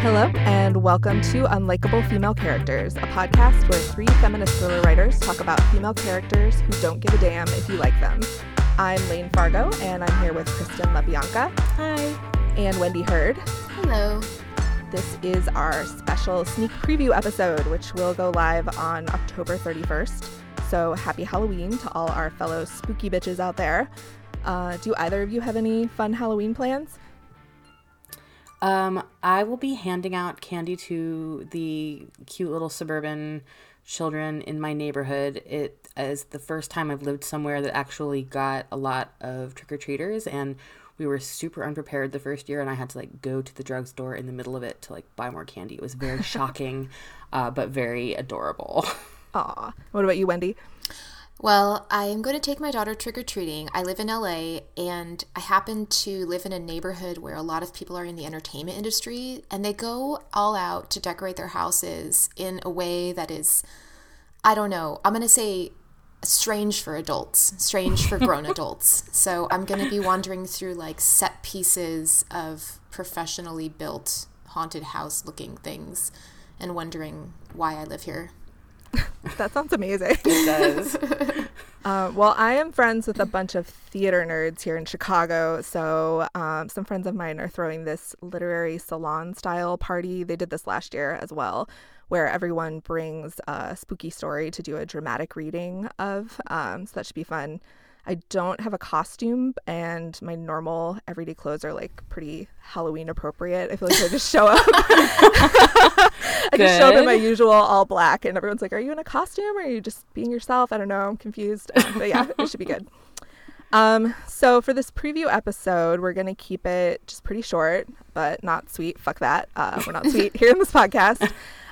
Hello, and welcome to Unlikable Female Characters, a podcast where three feminist thriller writers talk about female characters who don't give a damn if you like them. I'm Layne Fargo, and I'm here with Kristen Lepionka. Hi. And Wendy Heard. Hello. This is our special sneak preview episode, which will go live on October 31st. So happy Halloween to all our fellow spooky bitches out there. Uh, do either of you have any fun Halloween plans? Um, I will be handing out candy to the cute little suburban children in my neighborhood. It is the first time I've lived somewhere that actually got a lot of trick or treaters, and we were super unprepared the first year, and I had to like go to the drugstore in the middle of it to like buy more candy. It was very shocking, uh, but very adorable. Aw. What about you, Wendy? Well, I'm going to take my daughter trick or treating. I live in LA and I happen to live in a neighborhood where a lot of people are in the entertainment industry and they go all out to decorate their houses in a way that is, I don't know, I'm going to say strange for adults, strange for grown adults. So I'm going to be wandering through like set pieces of professionally built haunted house looking things and wondering why I live here. That sounds amazing. It does. Uh, well, I am friends with a bunch of theater nerds here in Chicago. So, um, some friends of mine are throwing this literary salon style party. They did this last year as well, where everyone brings a spooky story to do a dramatic reading of. Um, so, that should be fun. I don't have a costume, and my normal everyday clothes are like pretty Halloween appropriate. I feel like I just show up. I just show up in my usual all black, and everyone's like, "Are you in a costume, or are you just being yourself?" I don't know. I'm confused, but yeah, it should be good. Um, so for this preview episode, we're gonna keep it just pretty short, but not sweet. Fuck that. Uh, we're not sweet here in this podcast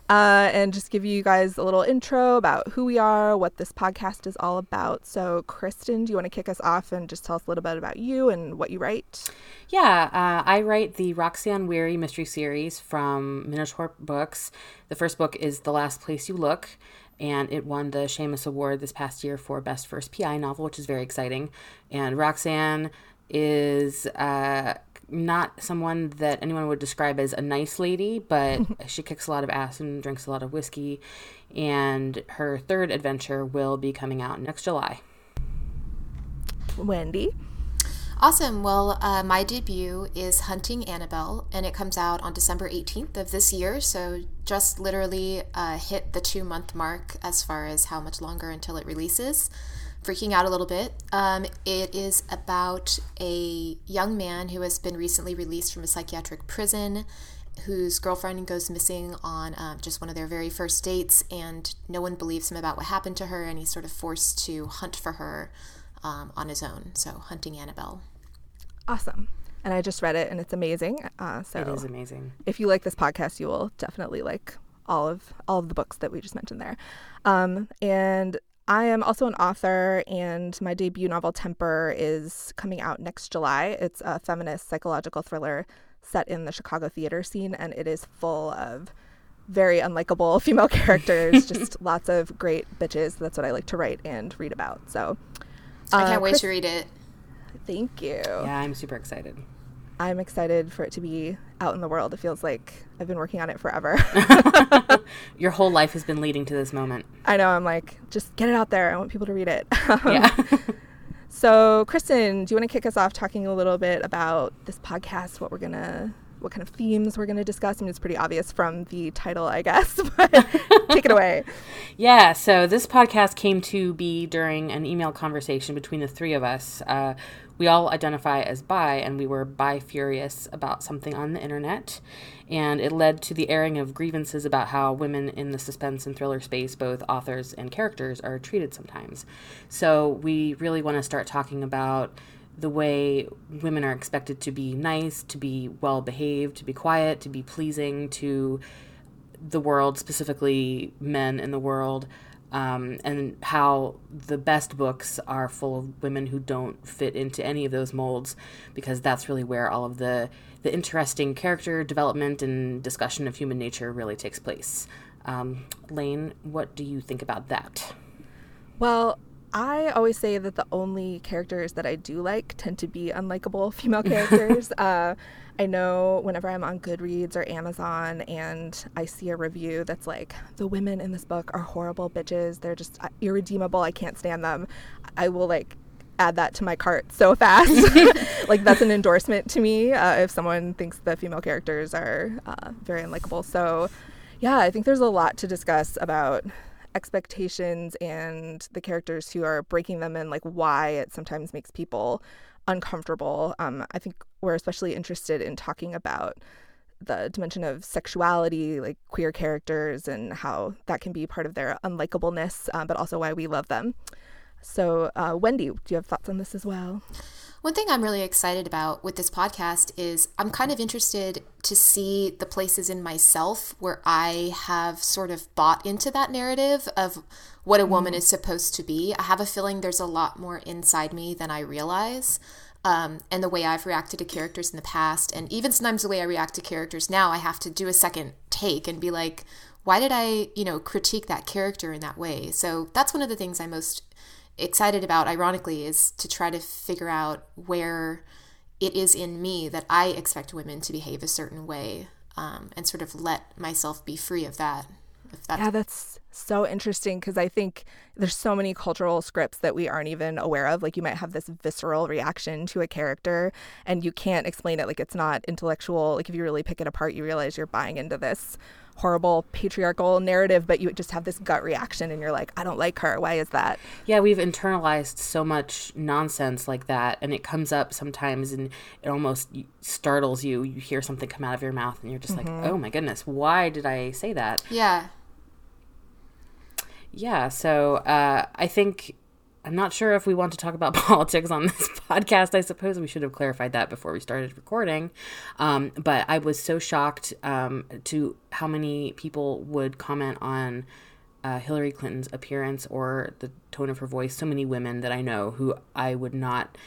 uh, and just give you guys a little intro about who we are, what this podcast is all about. So, Kristen, do you want to kick us off and just tell us a little bit about you and what you write? Yeah, uh, I write the Roxane Weary mystery series from Minotaur Books. The first book is The Last Place You Look, and it won the Shamus Award this past year for Best First PI Novel, which is very exciting. And Roxane is uh, not someone that anyone would describe as a nice lady, but she kicks a lot of ass and drinks a lot of whiskey. And her third adventure will be coming out next July. Wendy. Awesome. Well, uh, my debut is Hunting Annabelle, and it comes out on December 18th of this year. So just literally uh, hit the two month mark as far as how much longer until it releases freaking out a little bit. Um, it is about a young man who has been recently released from a psychiatric prison whose girlfriend goes missing on um, just one of their very first dates, and no one believes him about what happened to her, and he's sort of forced to hunt for her um, on his own. So, Hunting Annabelle. Awesome. And I just read it, and it's amazing. Uh, so it is amazing. If you like this podcast, you will definitely like all of all of the books that we just mentioned there. Um, and I am also an author, and my debut novel, Temper, is coming out next July. It's a feminist psychological thriller set in the Chicago theater scene, and it is full of very unlikable female characters, just lots of great bitches. That's what I like to write and read about. So uh, I can't wait Chris- to read it. Thank you. Yeah, I'm super excited. I'm excited for it to be out in the world. It feels like I've been working on it forever. Your whole life has been leading to this moment. I know. I'm like, just get it out there. I want people to read it. Um, yeah. so, Kristen, do you want to kick us off talking a little bit about this podcast? What we're gonna, what kind of themes we're gonna discuss? I mean, it's pretty obvious from the title, I guess. But take it away. Yeah. So this podcast came to be during an email conversation between the three of us. Uh, we all identify as bi, and we were bi furious about something on the internet. And it led to the airing of grievances about how women in the suspense and thriller space, both authors and characters, are treated sometimes. So we really want to start talking about the way women are expected to be nice, to be well behaved, to be quiet, to be pleasing to the world, specifically men in the world um, and how the best books are full of women who don't fit into any of those molds because that's really where all of the the interesting character development and discussion of human nature really takes place. Um, Layne, what do you think about that? Well, I always say that the only characters that I do like tend to be unlikable female characters. uh, I know whenever I'm on Goodreads or Amazon and I see a review that's like, the women in this book are horrible bitches, they're just uh, irredeemable, I can't stand them, I will like add that to my cart so fast. like that's an endorsement to me uh, if someone thinks the female characters are uh, very unlikable. So, yeah, I think there's a lot to discuss about expectations and the characters who are breaking them and like why it sometimes makes people uncomfortable. Um, I think we're especially interested in talking about the dimension of sexuality, like queer characters, and how that can be part of their unlikableness, uh, but also why we love them. So, uh, Wendy, do you have thoughts on this as well? One thing I'm really excited about with this podcast is I'm kind of interested to see the places in myself where I have sort of bought into that narrative of what a woman mm. is supposed to be. I have a feeling there's a lot more inside me than I realize. Um, and the way I've reacted to characters in the past, and even sometimes the way I react to characters now, I have to do a second take and be like, why did I, you know, critique that character in that way? So that's one of the things I'm most excited about, ironically, is to try to figure out where it is in me that I expect women to behave a certain way um, and sort of let myself be free of that. If That's- yeah, that's so interesting because I think there's so many cultural scripts that we aren't even aware of. Like you might have this visceral reaction to a character and you can't explain it. Like it's not intellectual. Like if you really pick it apart, you realize you're buying into this horrible patriarchal narrative, but you just have this gut reaction and you're like, I don't like her. Why is that? Yeah, we've internalized so much nonsense like that. And it comes up sometimes and it almost startles you. You hear something come out of your mouth and you're just mm-hmm. like, oh my goodness, why did I say that? Yeah. Yeah. So uh, I think I'm not sure if we want to talk about politics on this podcast. I suppose we should have clarified that before we started recording. Um, but I was so shocked um, to how many people would comment on uh, Hillary Clinton's appearance or the tone of her voice. So many women that I know who I would not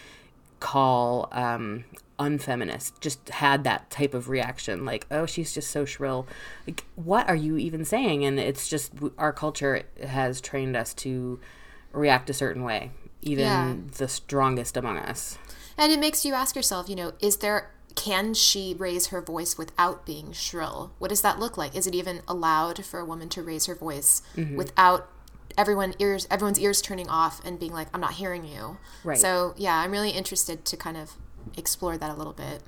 call um, unfeminist just had that type of reaction like oh she's just so shrill like what are you even saying and it's just our culture has trained us to react a certain way, even yeah. the strongest among us. And it makes you ask yourself, you know, is there can she raise her voice without being shrill? What does that look like? Is it even allowed for a woman to raise her voice mm-hmm. without everyone ears everyone's ears turning off and being like, I'm not hearing you. Right. So yeah, I'm really interested to kind of explore that a little bit.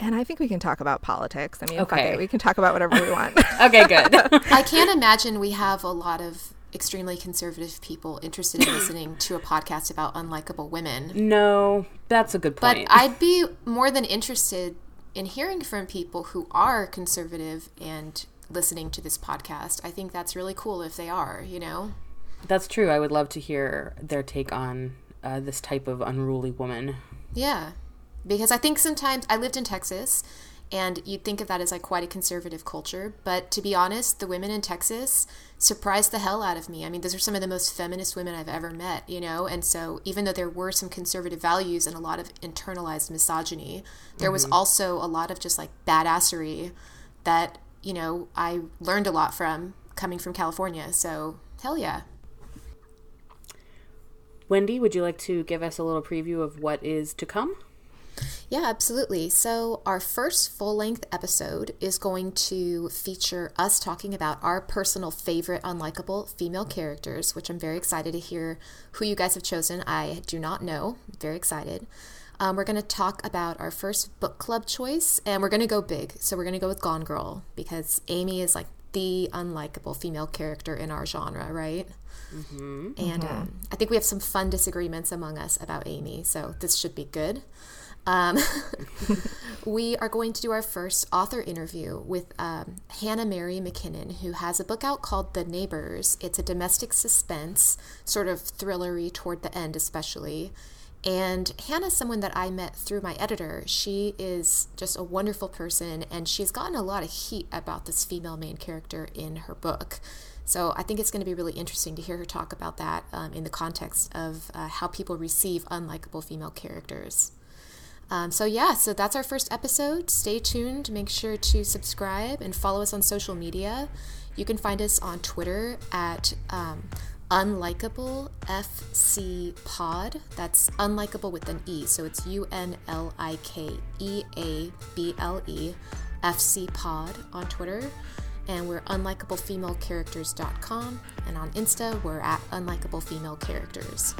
And I think we can talk about politics. I mean, okay. we can talk about whatever we want. okay, good. I can't imagine we have a lot of extremely conservative people interested in listening to a podcast about unlikable women. No, that's a good point. But I'd be more than interested in hearing from people who are conservative and listening to this podcast. I think that's really cool if they are, you know? That's true. I would love to hear their take on uh, this type of unruly woman. Yeah. Because I think sometimes I lived in Texas and you'd think of that as like quite a conservative culture. But to be honest, the women in Texas surprised the hell out of me. I mean, those are some of the most feminist women I've ever met, you know? And so even though there were some conservative values and a lot of internalized misogyny, there mm-hmm. was also a lot of just like badassery that, you know, I learned a lot from coming from California. So hell yeah. Wendy, would you like to give us a little preview of what is to come? Yeah, absolutely. So, our first full length episode is going to feature us talking about our personal favorite unlikable female characters, which I'm very excited to hear who you guys have chosen. I do not know. very excited. Um, we're going to talk about our first book club choice, and we're going to go big. So, we're going to go with Gone Girl because Amy is like the unlikable female character in our genre, right? Mm-hmm. And mm-hmm. Um, I think we have some fun disagreements among us about Amy, so this should be good. Um, we are going to do our first author interview with um, Hannah Mary McKinnon, who has a book out called The Neighbors. It's a domestic suspense, sort of thrillery toward the end, especially. And Hannah's someone that I met through my editor. She is just a wonderful person, and she's gotten a lot of heat about this female main character in her book. So I think it's going to be really interesting to hear her talk about that um, in the context of uh, how people receive unlikable female characters. Um, so, yeah, so that's our first episode. Stay tuned. Make sure to subscribe and follow us on social media. You can find us on Twitter at um, Unlikable FC Pod. That's unlikable with an E. So it's U N L I K E A B L E FC Pod on Twitter. And we're unlikablefemalecharacters.com. And on Insta, we're at unlikablefemalecharacters.